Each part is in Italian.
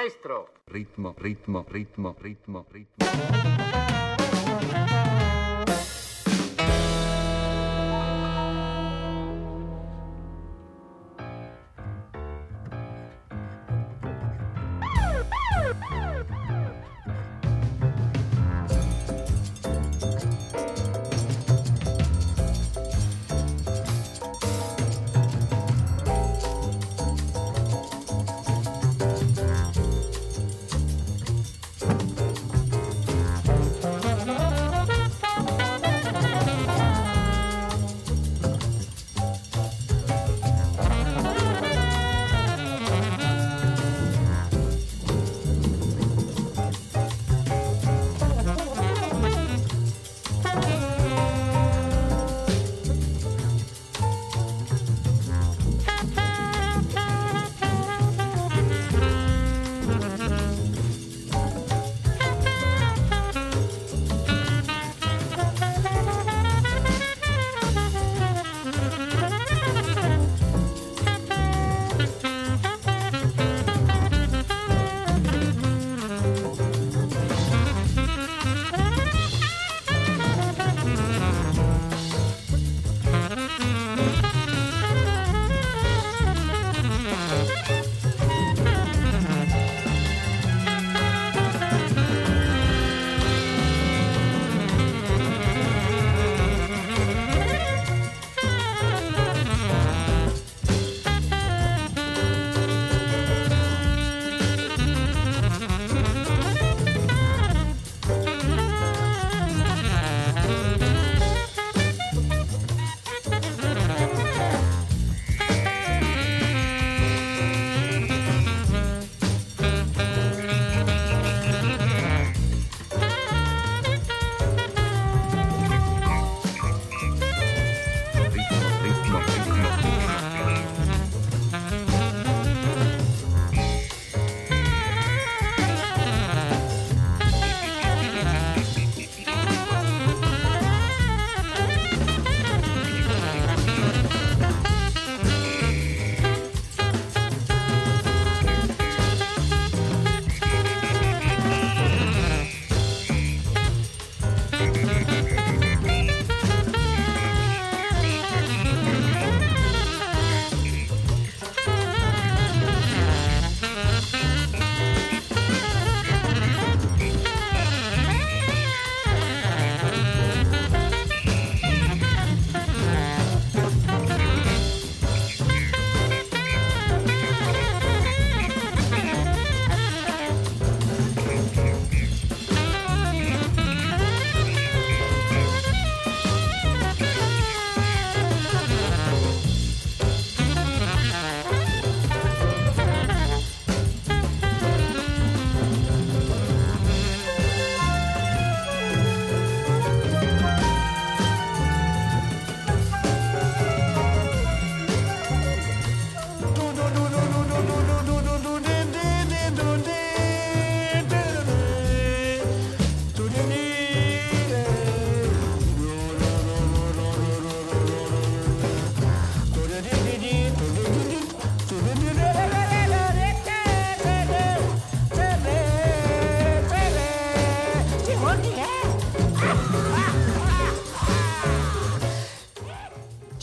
Maestro! Ritmo, ritmo, ritmo, ritmo, ritmo.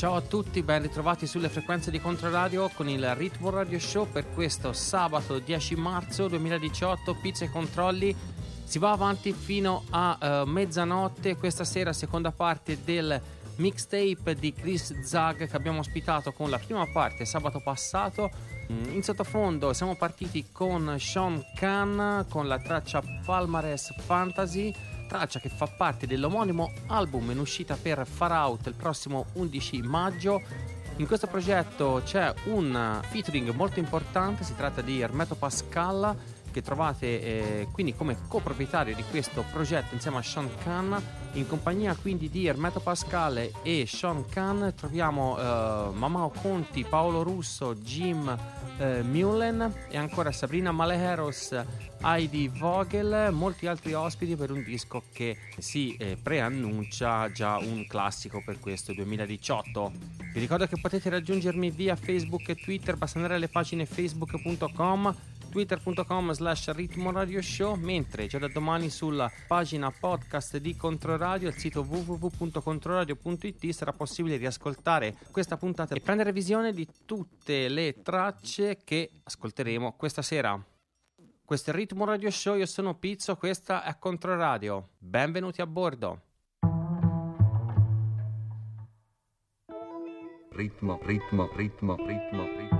Ciao a tutti, ben ritrovati sulle frequenze di Controradio con il Ritmo Radio Show per questo sabato 10 marzo 2018, pizza e controlli. Si va avanti fino a eh, mezzanotte, questa sera seconda parte del mixtape di Chris Zag che abbiamo ospitato con la prima parte sabato passato. Mm, In sottofondo siamo partiti con Sean Khan con la traccia Palmares Fantasy. Traccia che fa parte dell'omonimo album in uscita per Far Out il prossimo 11 maggio. In questo progetto c'è un featuring molto importante, si tratta di Hermeto Pascal che trovate eh, quindi come coproprietario di questo progetto insieme a Sean Khan. In compagnia quindi di Ermeto Pascale e Sean Khan troviamo eh, Mamao Conti, Paolo Russo, Jim eh, Mullen e ancora Sabrina Maleheros, Heidi Vogel, molti altri ospiti per un disco che si eh, preannuncia già un classico per questo 2018. Vi ricordo che potete raggiungermi via Facebook e Twitter, basta andare alle pagine facebook.com twitter.com slash ritmo mentre già da domani sulla pagina podcast di Controradio al sito www.controradio.it sarà possibile riascoltare questa puntata e prendere visione di tutte le tracce che ascolteremo questa sera questo è Ritmo Radio Show, io sono Pizzo, questa è Controradio. Benvenuti a bordo. Ritmo, ritmo, ritmo, ritmo. ritmo,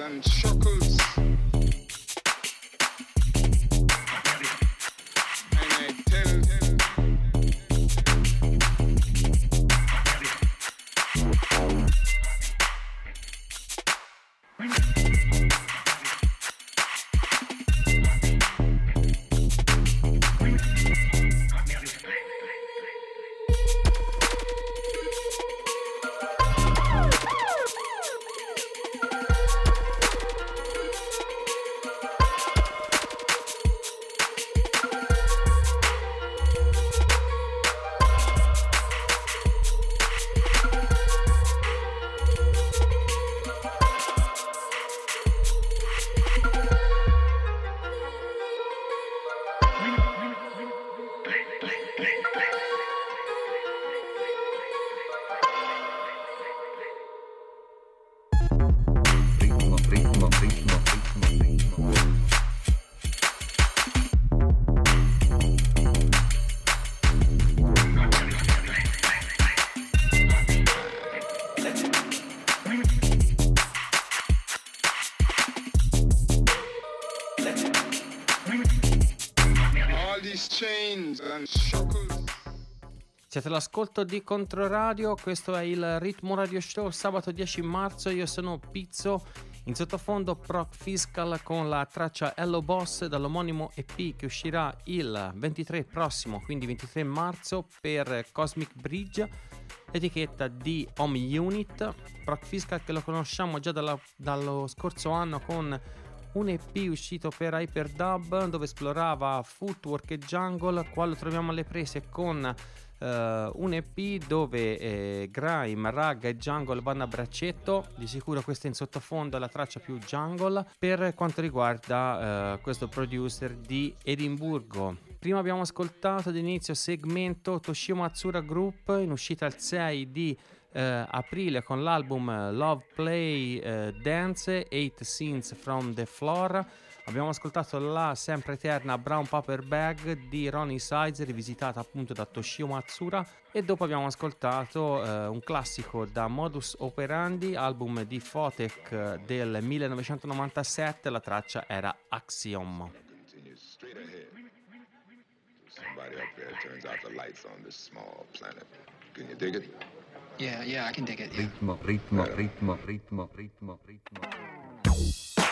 and. Siete all'ascolto di Controradio, questo è il Ritmo Radio Show, sabato 10 marzo, io sono Pizzo, in sottofondo Proc Fiscal con la traccia Hello Boss dall'omonimo EP che uscirà il 23 prossimo, quindi 23 marzo per Cosmic Bridge, etichetta di Home Unit, Proc Fiscal che lo conosciamo già dalla- dallo scorso anno con un EP uscito per Hyperdub dove esplorava footwork e jungle, qua lo troviamo alle prese con eh, un EP dove eh, grime, rag e jungle vanno a braccetto, di sicuro questa in sottofondo è la traccia più jungle. Per quanto riguarda eh, questo producer di Edimburgo. Prima abbiamo ascoltato all'inizio segmento Toshio Matsura Group in uscita il 6 di eh, aprile con l'album eh, Love Play eh, Dance 8 Scenes from the Floor. Abbiamo ascoltato la sempre eterna Brown Paper Bag di Ronnie Sides rivisitata appunto da Toshio Matsura e dopo abbiamo ascoltato eh, un classico da Modus Operandi, album di Fotech eh, del 1997, la traccia era Axiom. Somebody up there turns out the lights on this small planet. Can you dig it? Yeah, yeah, I can dig it, yeah. Ritmo, ritmo, ritmo, ritmo, ritmo, ritmo.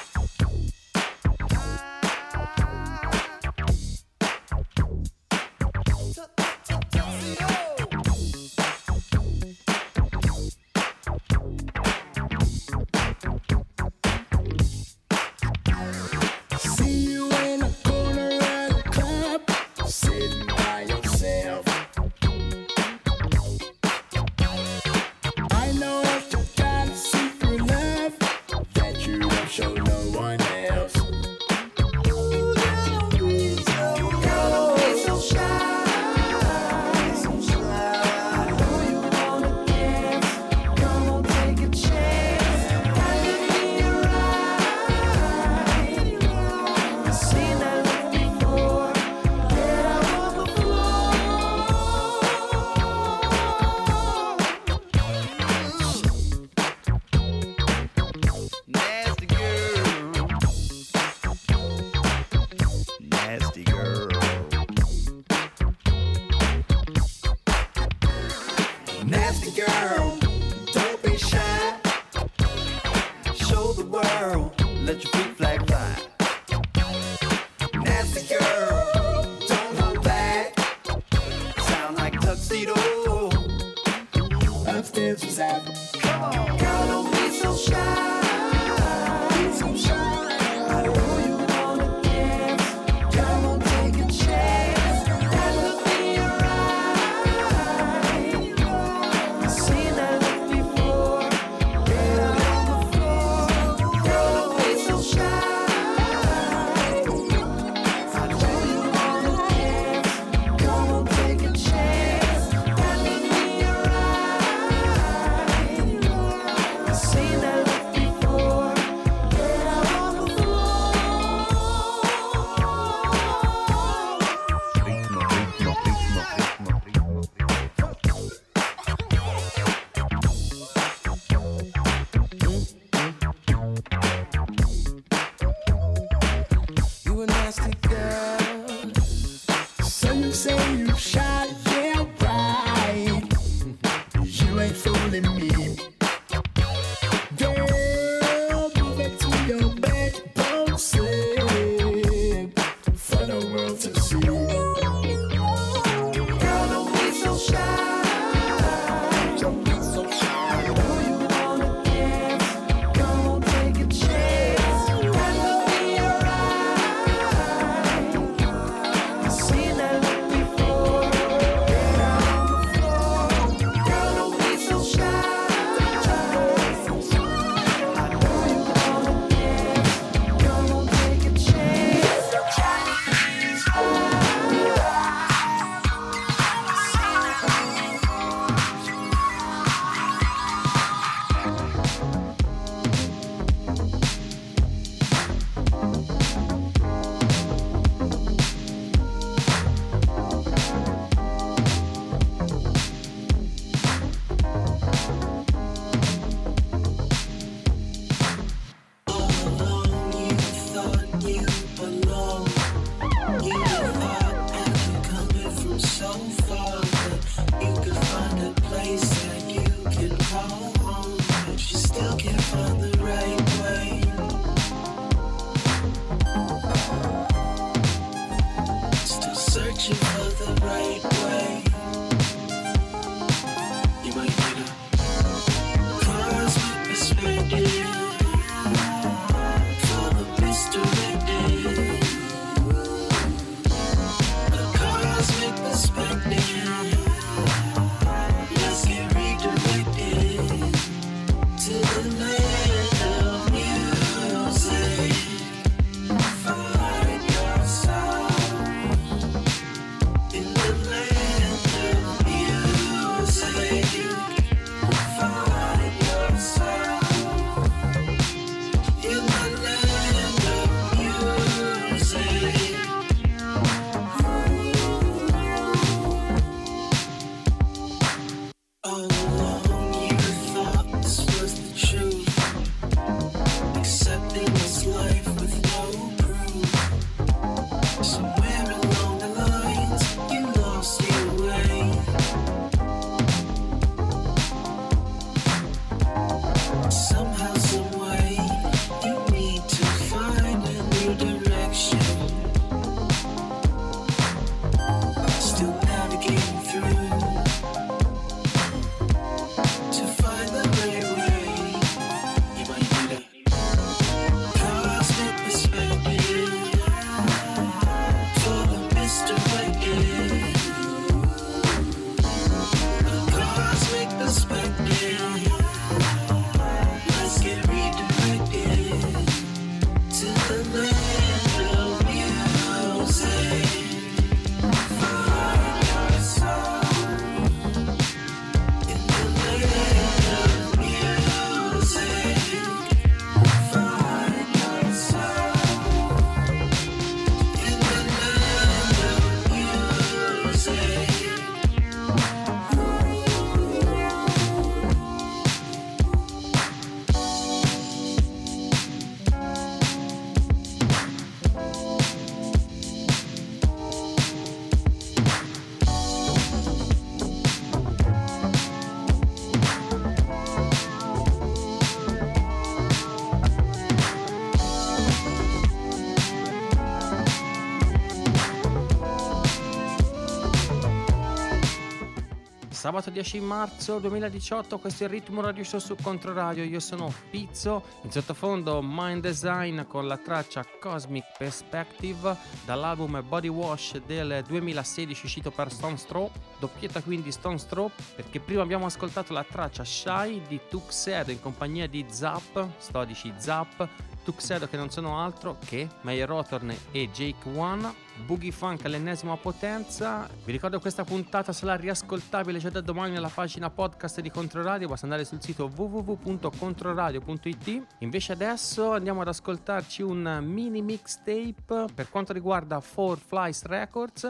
Sabato 10 marzo 2018, questo è il ritmo radio show su Controradio. Io sono Pizzo, in sottofondo Mind Design con la traccia Cosmic Perspective dall'album Body Wash del 2016 uscito per Stone Straw. Doppietta quindi Stone Straw perché prima abbiamo ascoltato la traccia Shy di Tuxedo in compagnia di Zap, storici Zap, Tuxedo che non sono altro che Meyer Rotorn e Jake One, Boogie Funk all'ennesima potenza. Vi ricordo questa puntata sarà riascoltabile già da domani nella pagina podcast di Controradio, basta andare sul sito www.controradio.it. Invece adesso andiamo ad ascoltarci un mini mixtape per quanto riguarda Four Flies Records.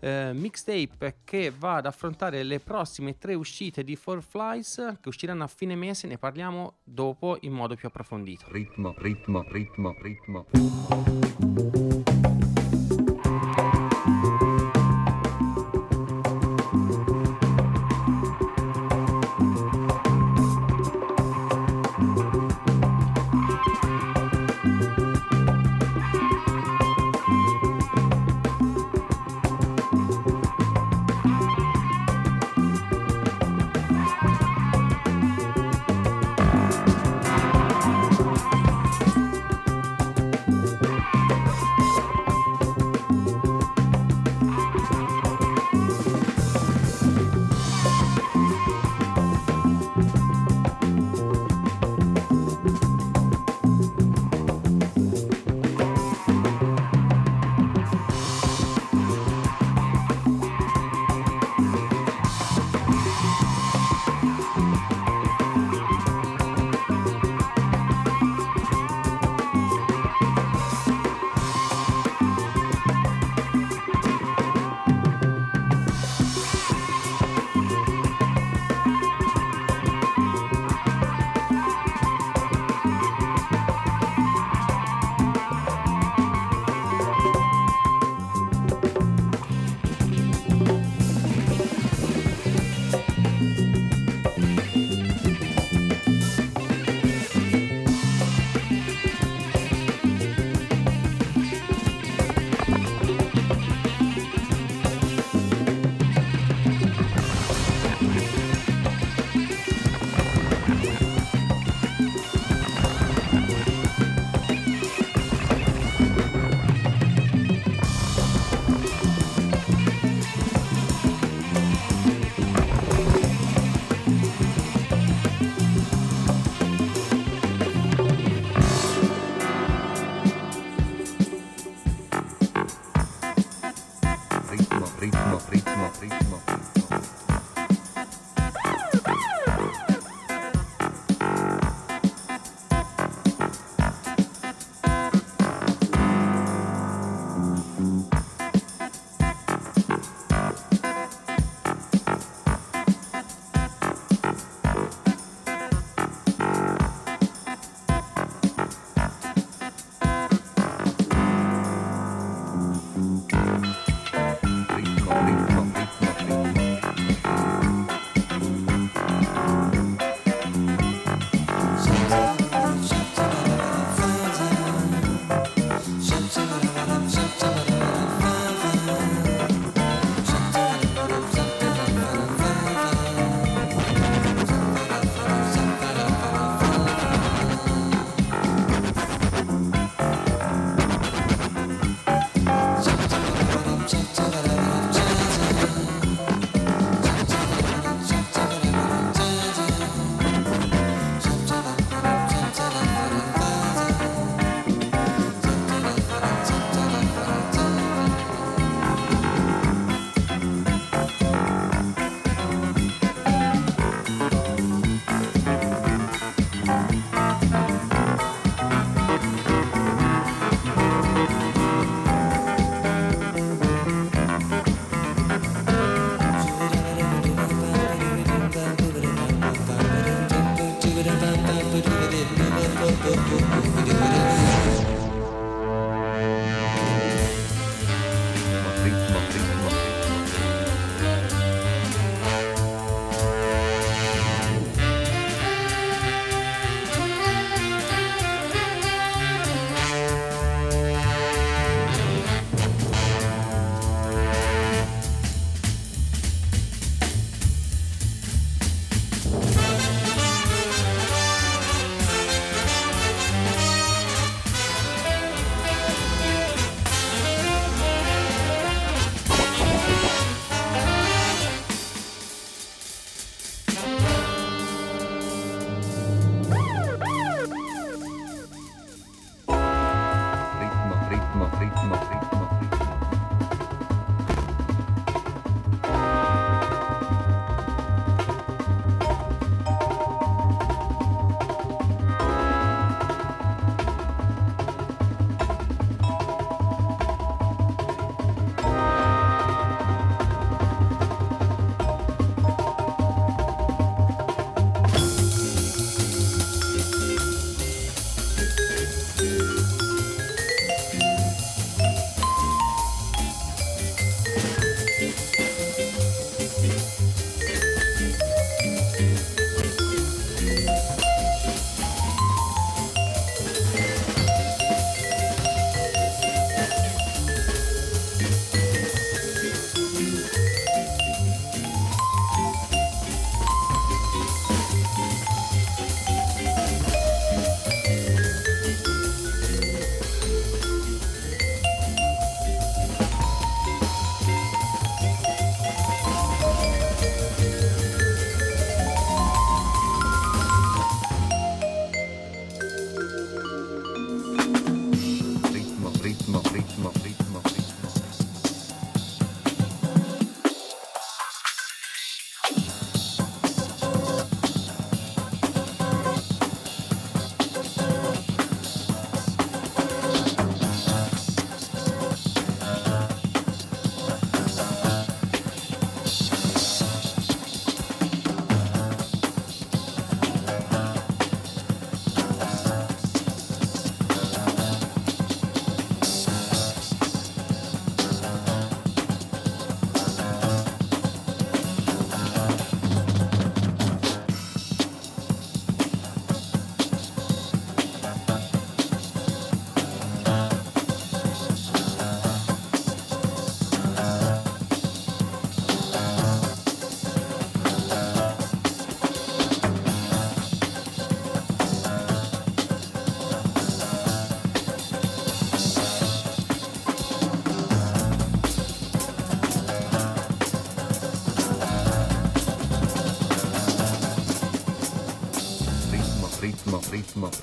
Eh, mixtape che va ad affrontare le prossime tre uscite di Four Flies che usciranno a fine mese, ne parliamo dopo in modo più approfondito. ritmo, ritmo, ritmo, ritmo.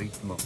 Ritmo,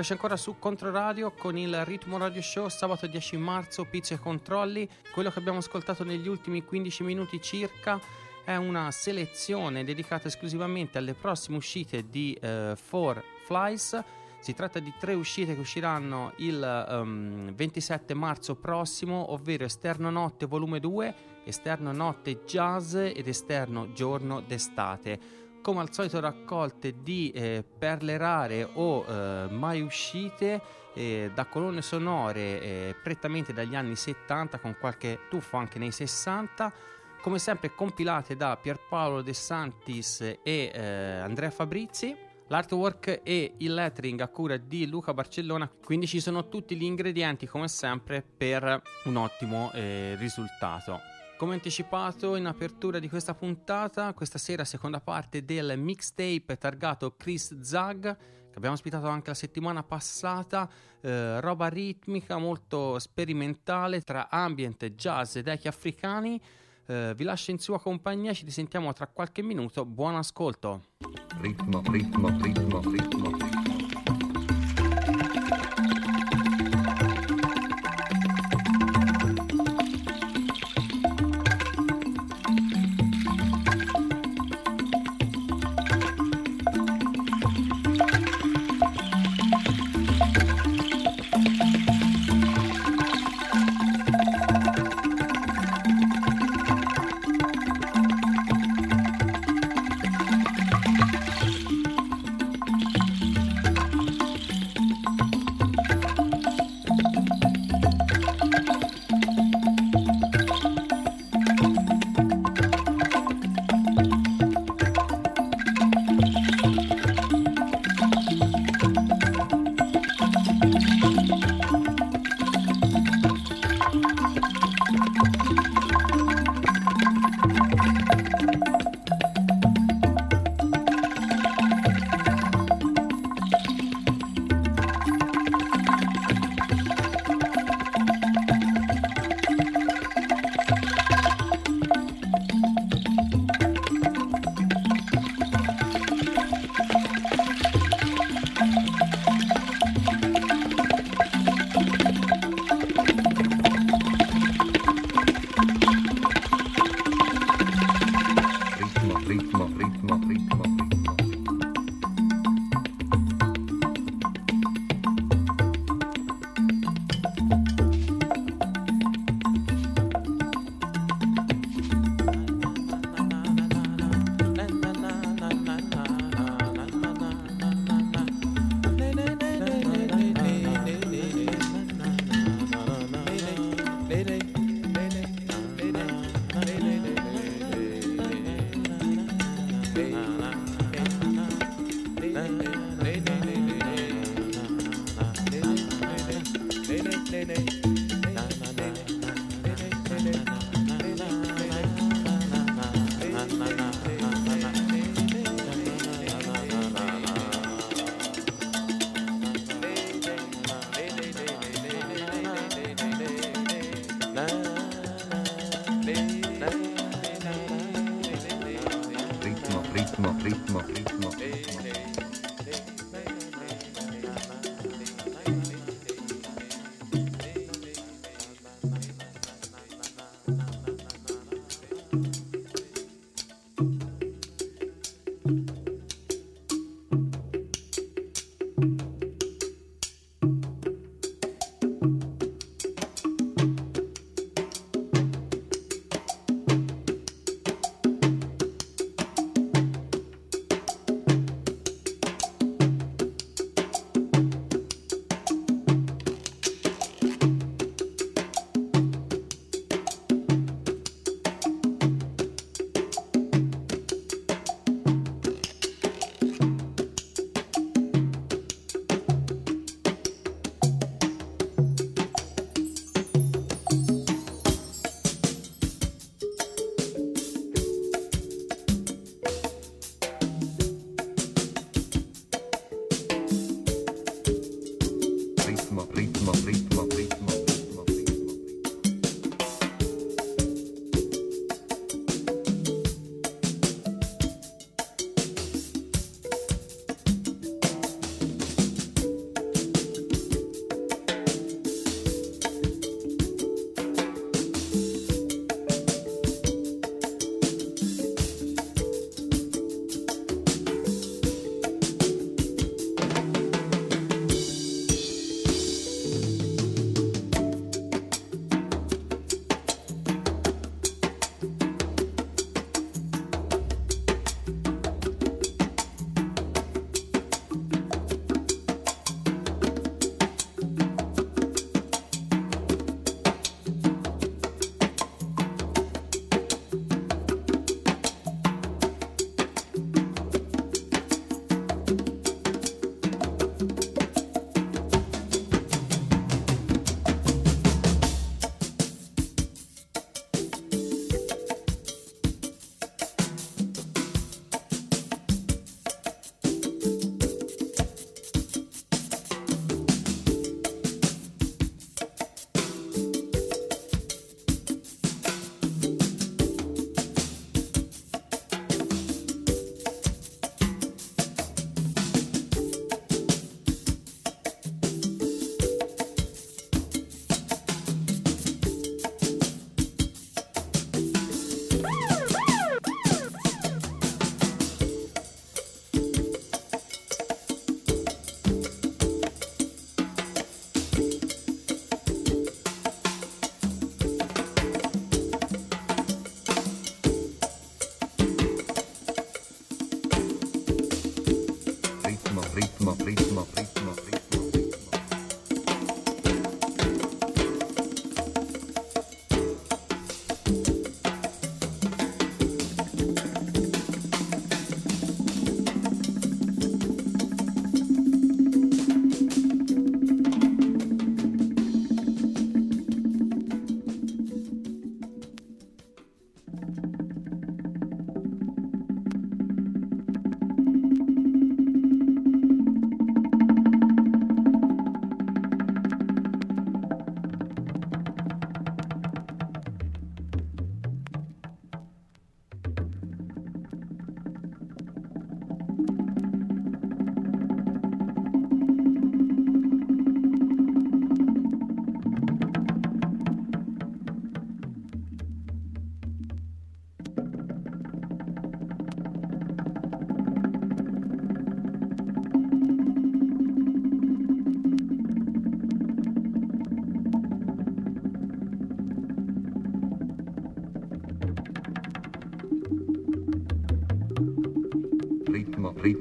Eccoci ancora su Controradio con il Ritmo Radio Show, sabato 10 marzo, pizze e controlli. Quello che abbiamo ascoltato negli ultimi 15 minuti circa è una selezione dedicata esclusivamente alle prossime uscite di eh, Four Flies. Si tratta di tre uscite che usciranno il ehm, 27 marzo prossimo, ovvero Esterno Notte Volume 2, Esterno Notte Jazz ed Esterno Giorno d'Estate come al solito raccolte di eh, perle rare o eh, mai uscite eh, da colonne sonore eh, prettamente dagli anni 70 con qualche tuffo anche nei 60 come sempre compilate da Pierpaolo De Santis e eh, Andrea Fabrizi. L'artwork e il lettering a cura di Luca Barcellona. Quindi ci sono tutti gli ingredienti come sempre per un ottimo eh, risultato come anticipato in apertura di questa puntata, questa sera seconda parte del mixtape targato Chris Zag, che abbiamo ospitato anche la settimana passata, eh, roba ritmica molto sperimentale tra ambient, jazz ed echi africani. Eh, vi lascio in sua compagnia, ci risentiamo tra qualche minuto, buon ascolto. Ritmo, ritmo, ritmo, ritmo, ritmo.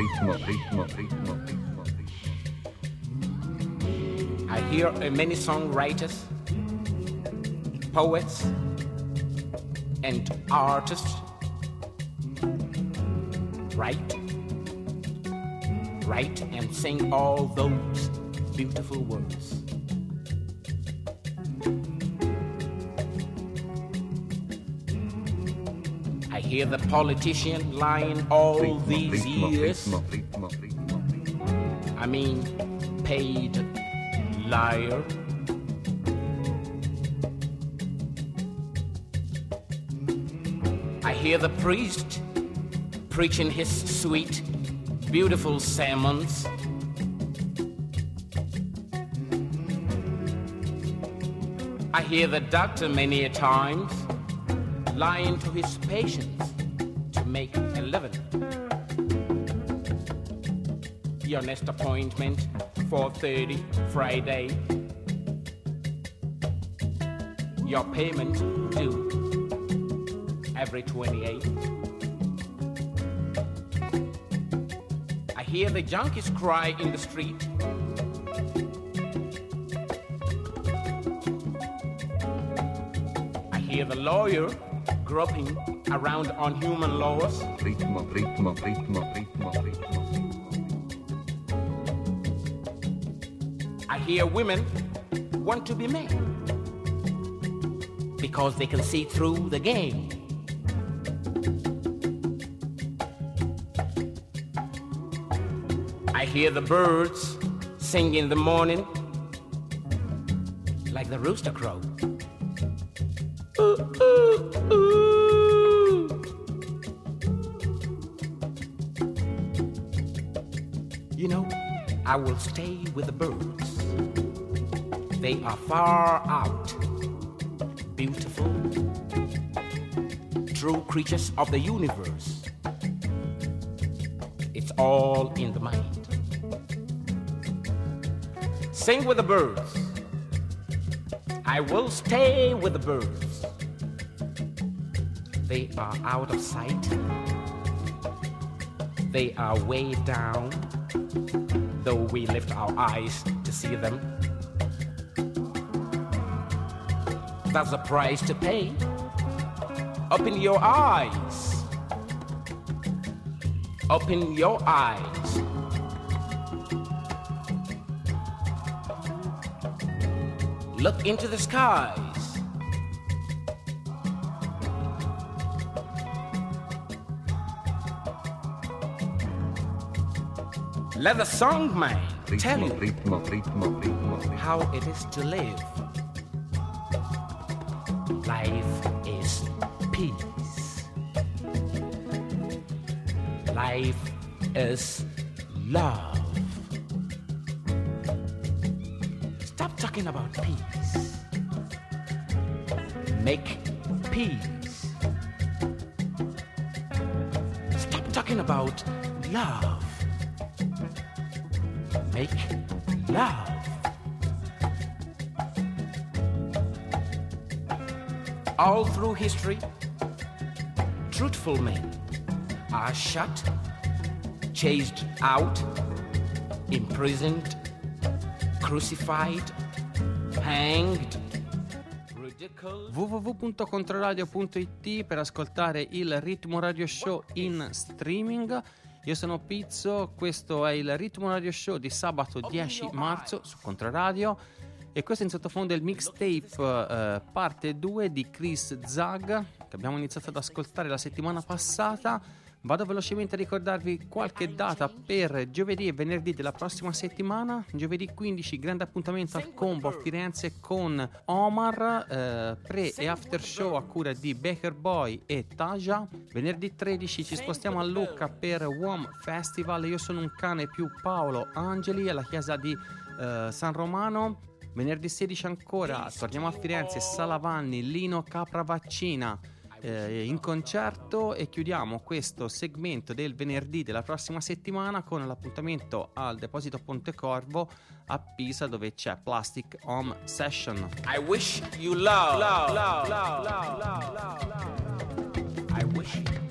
Ritmo, ritmo, ritmo, ritmo, ritmo, ritmo. I hear uh, many songwriters, poets, and artists write, write and sing all those beautiful words. Hear the politician lying all these years. I mean, paid liar. I hear the priest preaching his sweet, beautiful sermons. I hear the doctor many a times lying to his patients to make a living. Your next appointment, 4.30, Friday. Your payment due every 28. I hear the junkies cry in the street. I hear the lawyer groping around on human laws. Ritmo, ritmo, ritmo, ritmo, ritmo. I hear women want to be men because they can see through the game. I hear the birds sing in the morning like the rooster crow. I will stay with the birds. They are far out, beautiful, true creatures of the universe. It's all in the mind. Sing with the birds. I will stay with the birds. They are out of sight. They are way down, we lift our eyes to see them. That's the price to pay. Open your eyes. Open your eyes. Look into the skies. Let the songman tell Ritmo, you ritmo, ritmo, ritmo. how it is to live. Life is peace. Life is love. Stop talking about peace. Make peace. Stop talking about love. Make love. All through history, truthful men are shot, chased out, imprisoned, crucified, hanged, ridiculed. www.controradio.it per ascoltare il Ritmo Radio Show in streaming. Io sono Pizzo, questo è il Ritmo Radio Show di sabato 10 marzo su Controradio e questo è in sottofondo il mixtape eh, parte 2 di Chris Zag che abbiamo iniziato ad ascoltare la settimana passata. Vado velocemente a ricordarvi qualche data per giovedì e venerdì della prossima settimana. Giovedì 15 grande appuntamento al Combo a Firenze con Omar, eh, pre e after show a cura di Baker Boy e Taja. Venerdì 13 ci spostiamo a Lucca per WOM Festival. Io sono un cane più Paolo Angeli alla chiesa di eh, San Romano. Venerdì 16 ancora torniamo a Firenze, Sala Vanni, Lino Capravaccina eh, in concerto e chiudiamo questo segmento del venerdì della prossima settimana con l'appuntamento al deposito Pontecorvo a Pisa dove c'è Plastic Home Session. I wish you love, love, love, love, love, love, love, love. I wish you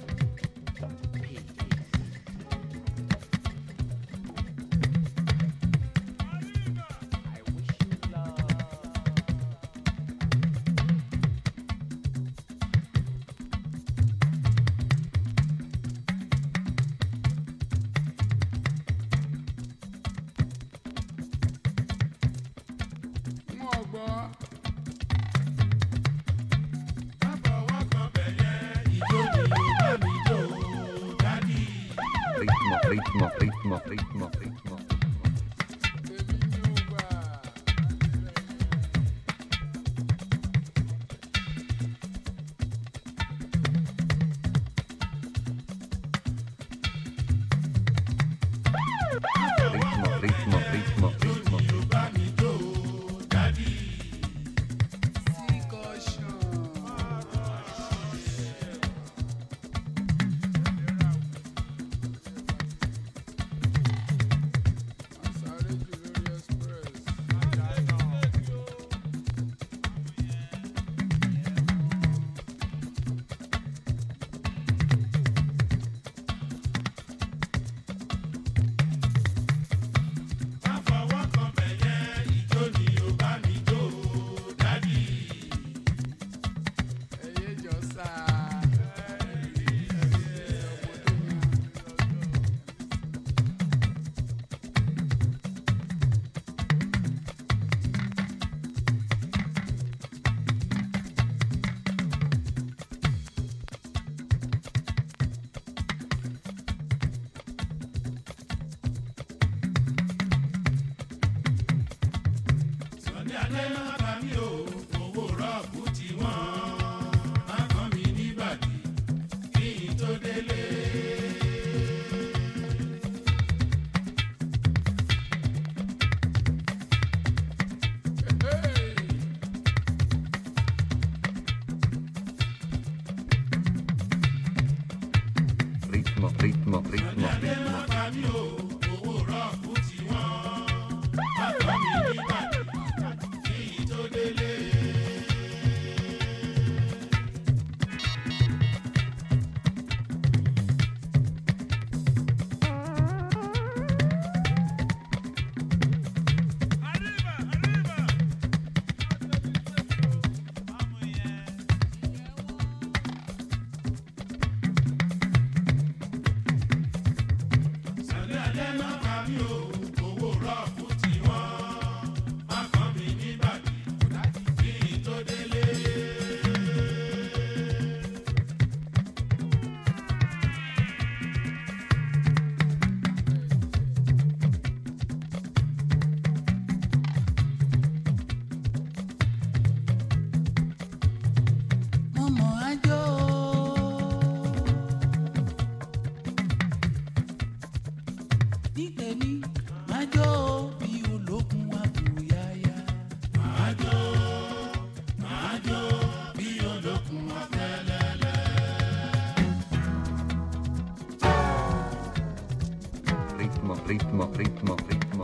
Ritmo, ritmo, ritmo, ritmo,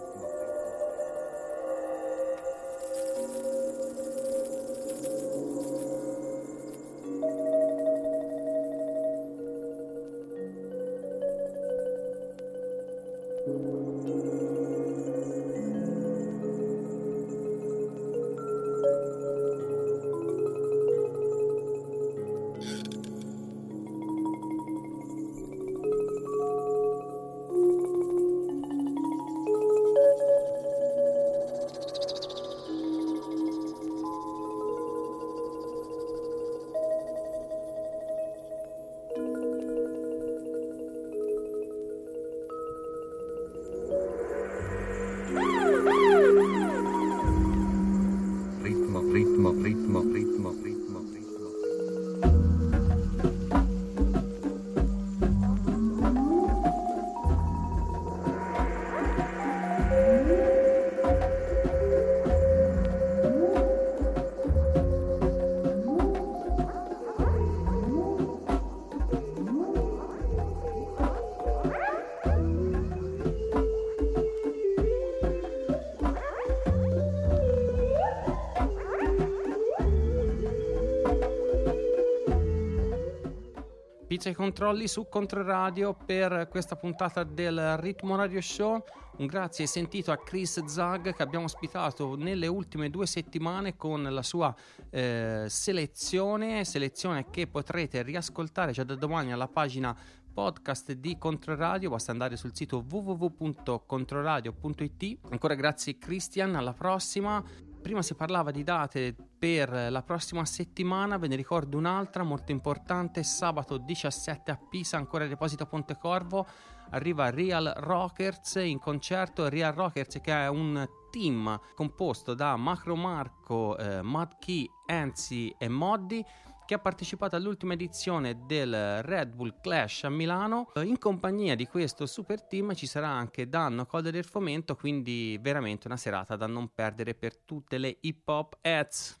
Pizza e controlli su Controradio per questa puntata del Ritmo Radio Show. Un grazie sentito a Chris Zag che abbiamo ospitato nelle ultime due settimane con la sua eh, selezione, selezione che potrete riascoltare già da domani alla pagina podcast di Controradio, basta andare sul sito www.controradio.it. Ancora grazie Christian, alla prossima. Prima si parlava di date per la prossima settimana, ve ne ricordo un'altra molto importante, sabato 17 a Pisa, ancora Deposito Pontecorvo, arriva Real Rockers in concerto, Real Rockers che è un team composto da Macro Marco, eh, Mad Key, Enzi e Moddi che ha partecipato all'ultima edizione del Red Bull Clash a Milano. In compagnia di questo super team ci sarà anche Danno Code del Fomento, quindi veramente una serata da non perdere per tutte le hip hop ads.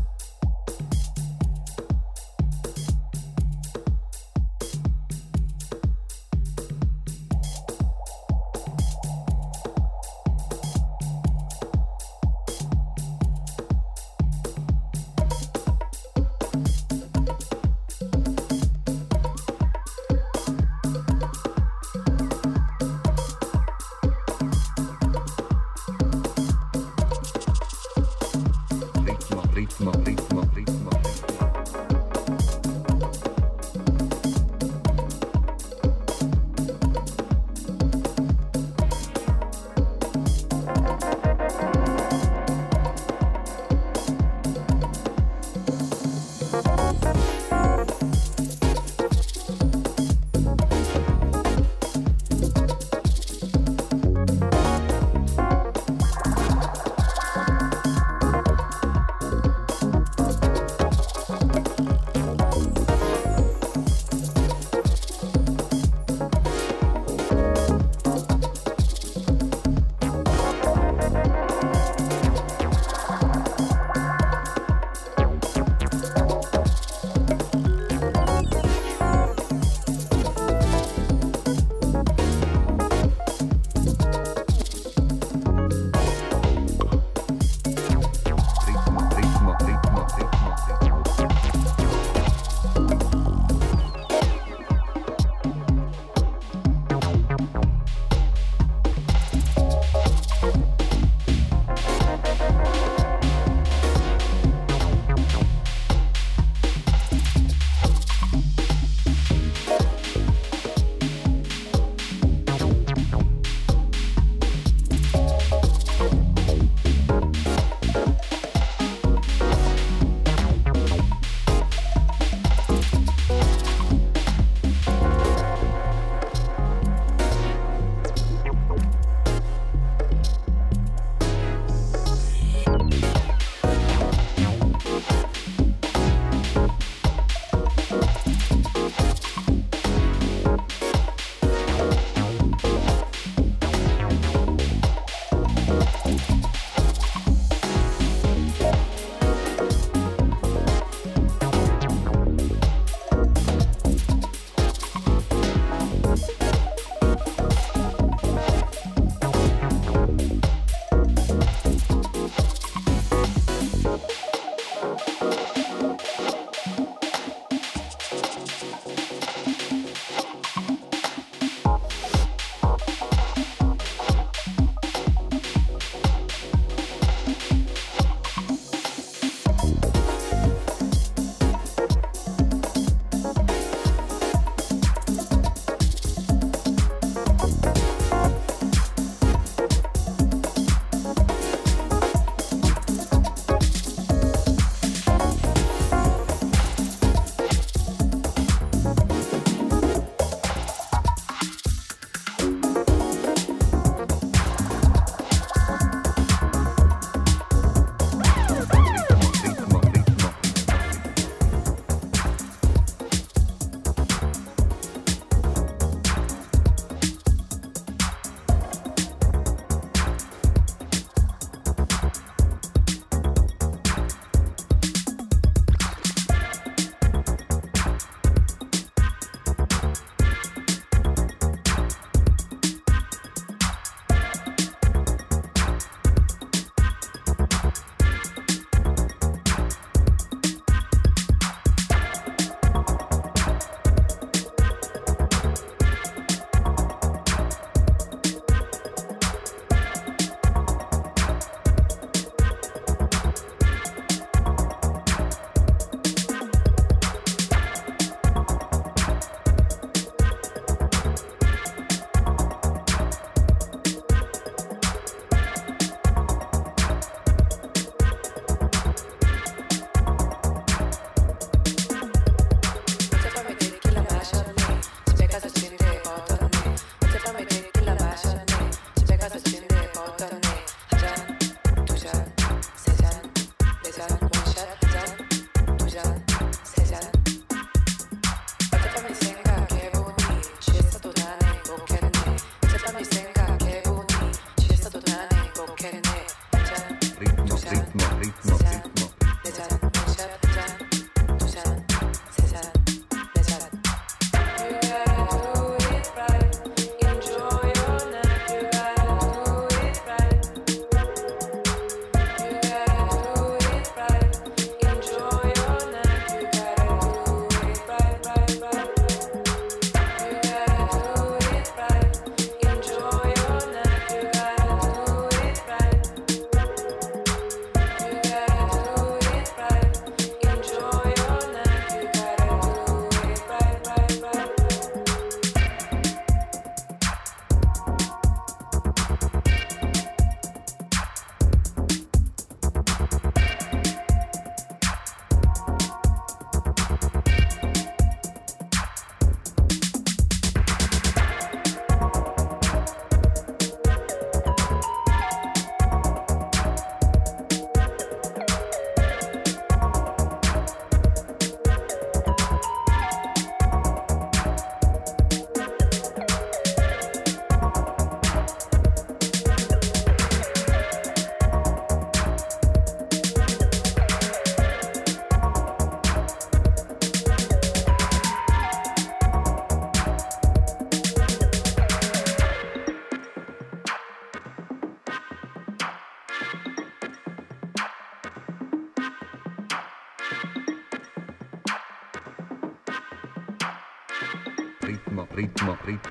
slowly, slowly.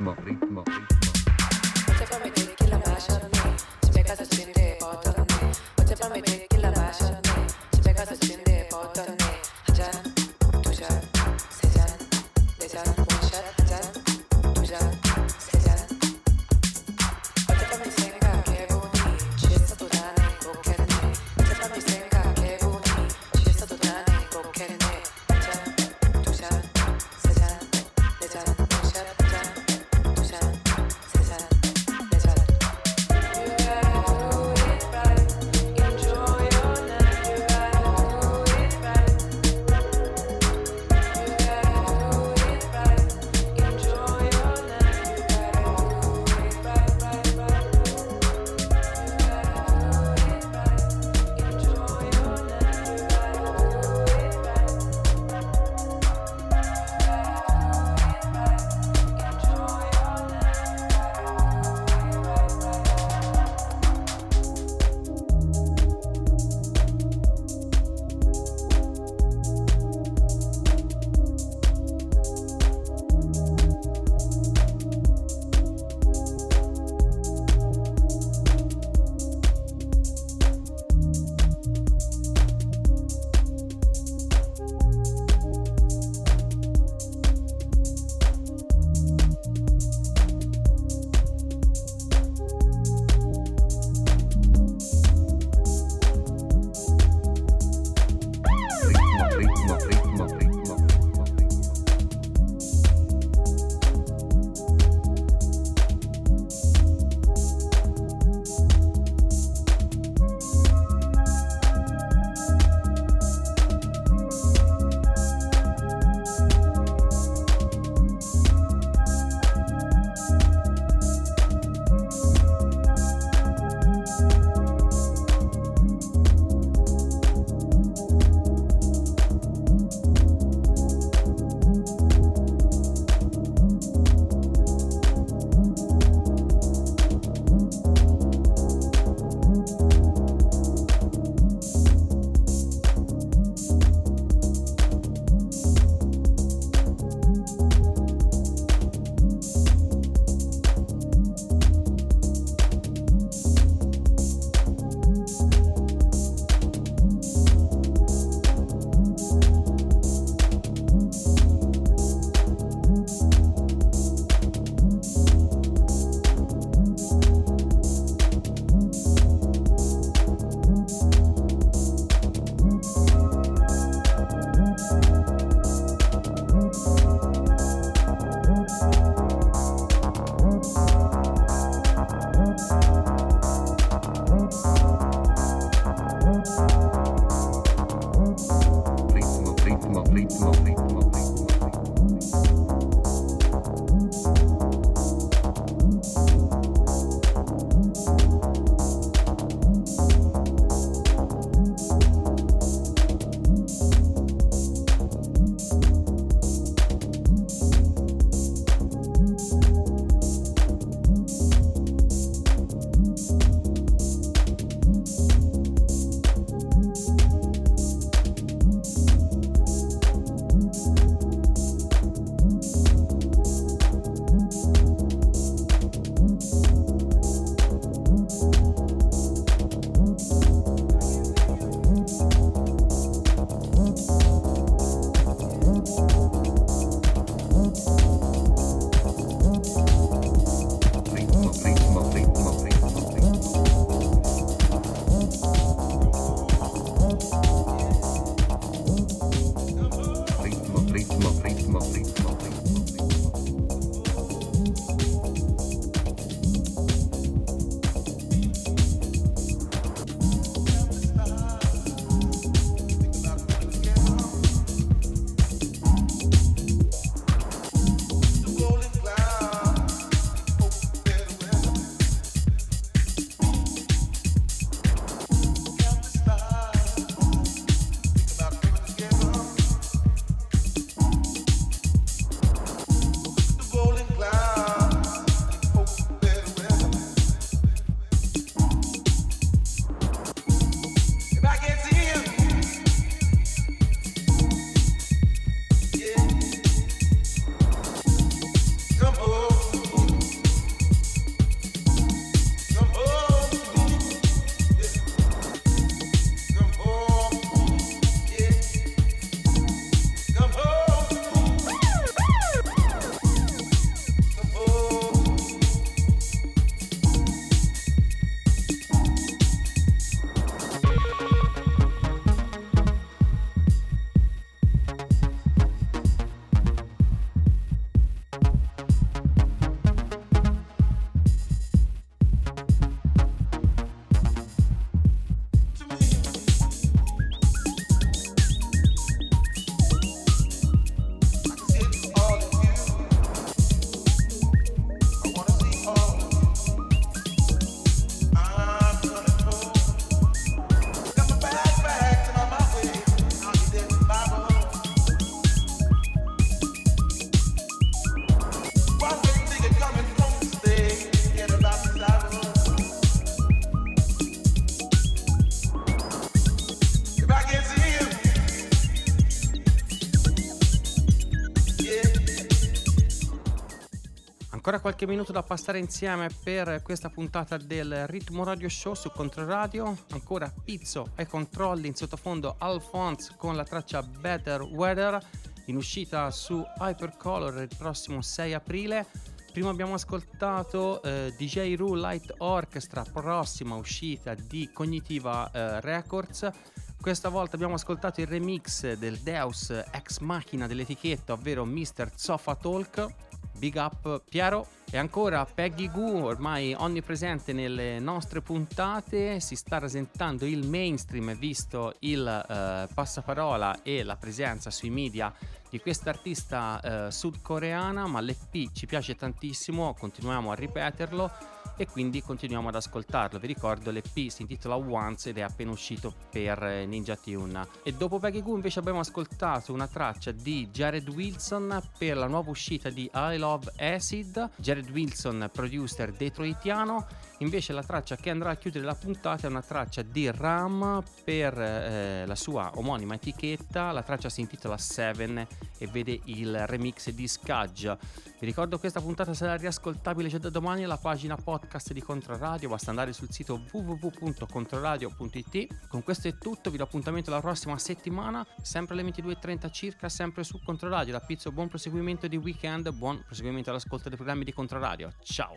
Ritmo, Ancora qualche minuto da passare insieme per questa puntata del Ritmo Radio Show su Controradio. Ancora Pizzo ai controlli in sottofondo Alphonse con la traccia Better Weather in uscita su Hypercolor il prossimo 6 aprile. Prima abbiamo ascoltato eh, DJ Ru Light Orchestra, prossima uscita di Cognitiva eh, Records. Questa volta abbiamo ascoltato il remix del Deus ex machina dell'etichetta, ovvero Mr. Sofa Talk. Big up Piero. E ancora Peggy Goo, ormai onnipresente nelle nostre puntate, si sta rasentando il mainstream visto il eh, passaparola e la presenza sui media di questa artista eh, sudcoreana, ma l'EP ci piace tantissimo, continuiamo a ripeterlo e quindi continuiamo ad ascoltarlo. Vi ricordo l'EP si intitola Once ed è appena uscito per eh, Ninja Tune. E dopo Peggy Goo invece abbiamo ascoltato una traccia di Jared Wilson per la nuova uscita di I Love Acid. Jared Wilson, producer detroitiano. Invece la traccia che andrà a chiudere la puntata è una traccia di Ram per eh, la sua omonima etichetta. La traccia si intitola Seven e vede il remix di Scudge. Vi ricordo che questa puntata sarà riascoltabile già da domani alla pagina podcast di Controradio, basta andare sul sito www.controradio.it. Con questo è tutto, vi do appuntamento la prossima settimana, sempre alle 22.30 circa, sempre su Controradio. Da Pizzo, buon proseguimento di weekend, buon proseguimento all'ascolto dei programmi di Controradio. Ciao!